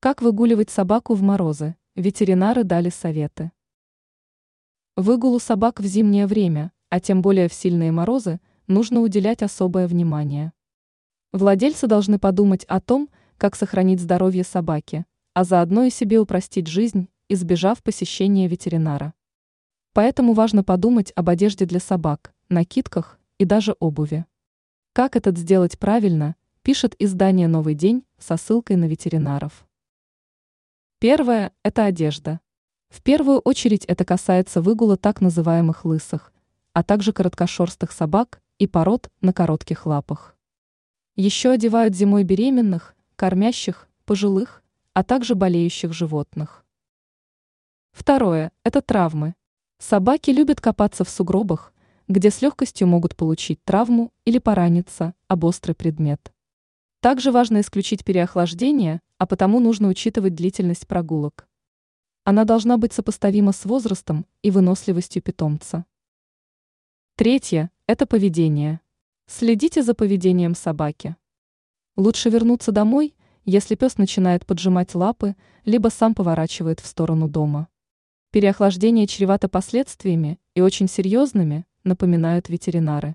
Как выгуливать собаку в морозы? Ветеринары дали советы. Выгулу собак в зимнее время, а тем более в сильные морозы, нужно уделять особое внимание. Владельцы должны подумать о том, как сохранить здоровье собаки, а заодно и себе упростить жизнь, избежав посещения ветеринара. Поэтому важно подумать об одежде для собак, накидках и даже обуви. Как это сделать правильно, пишет издание «Новый день» со ссылкой на ветеринаров. Первое – это одежда. В первую очередь это касается выгула так называемых лысых, а также короткошерстых собак и пород на коротких лапах. Еще одевают зимой беременных, кормящих, пожилых, а также болеющих животных. Второе – это травмы. Собаки любят копаться в сугробах, где с легкостью могут получить травму или пораниться об острый предмет. Также важно исключить переохлаждение, а потому нужно учитывать длительность прогулок. Она должна быть сопоставима с возрастом и выносливостью питомца. Третье – это поведение. Следите за поведением собаки. Лучше вернуться домой, если пес начинает поджимать лапы, либо сам поворачивает в сторону дома. Переохлаждение чревато последствиями и очень серьезными, напоминают ветеринары.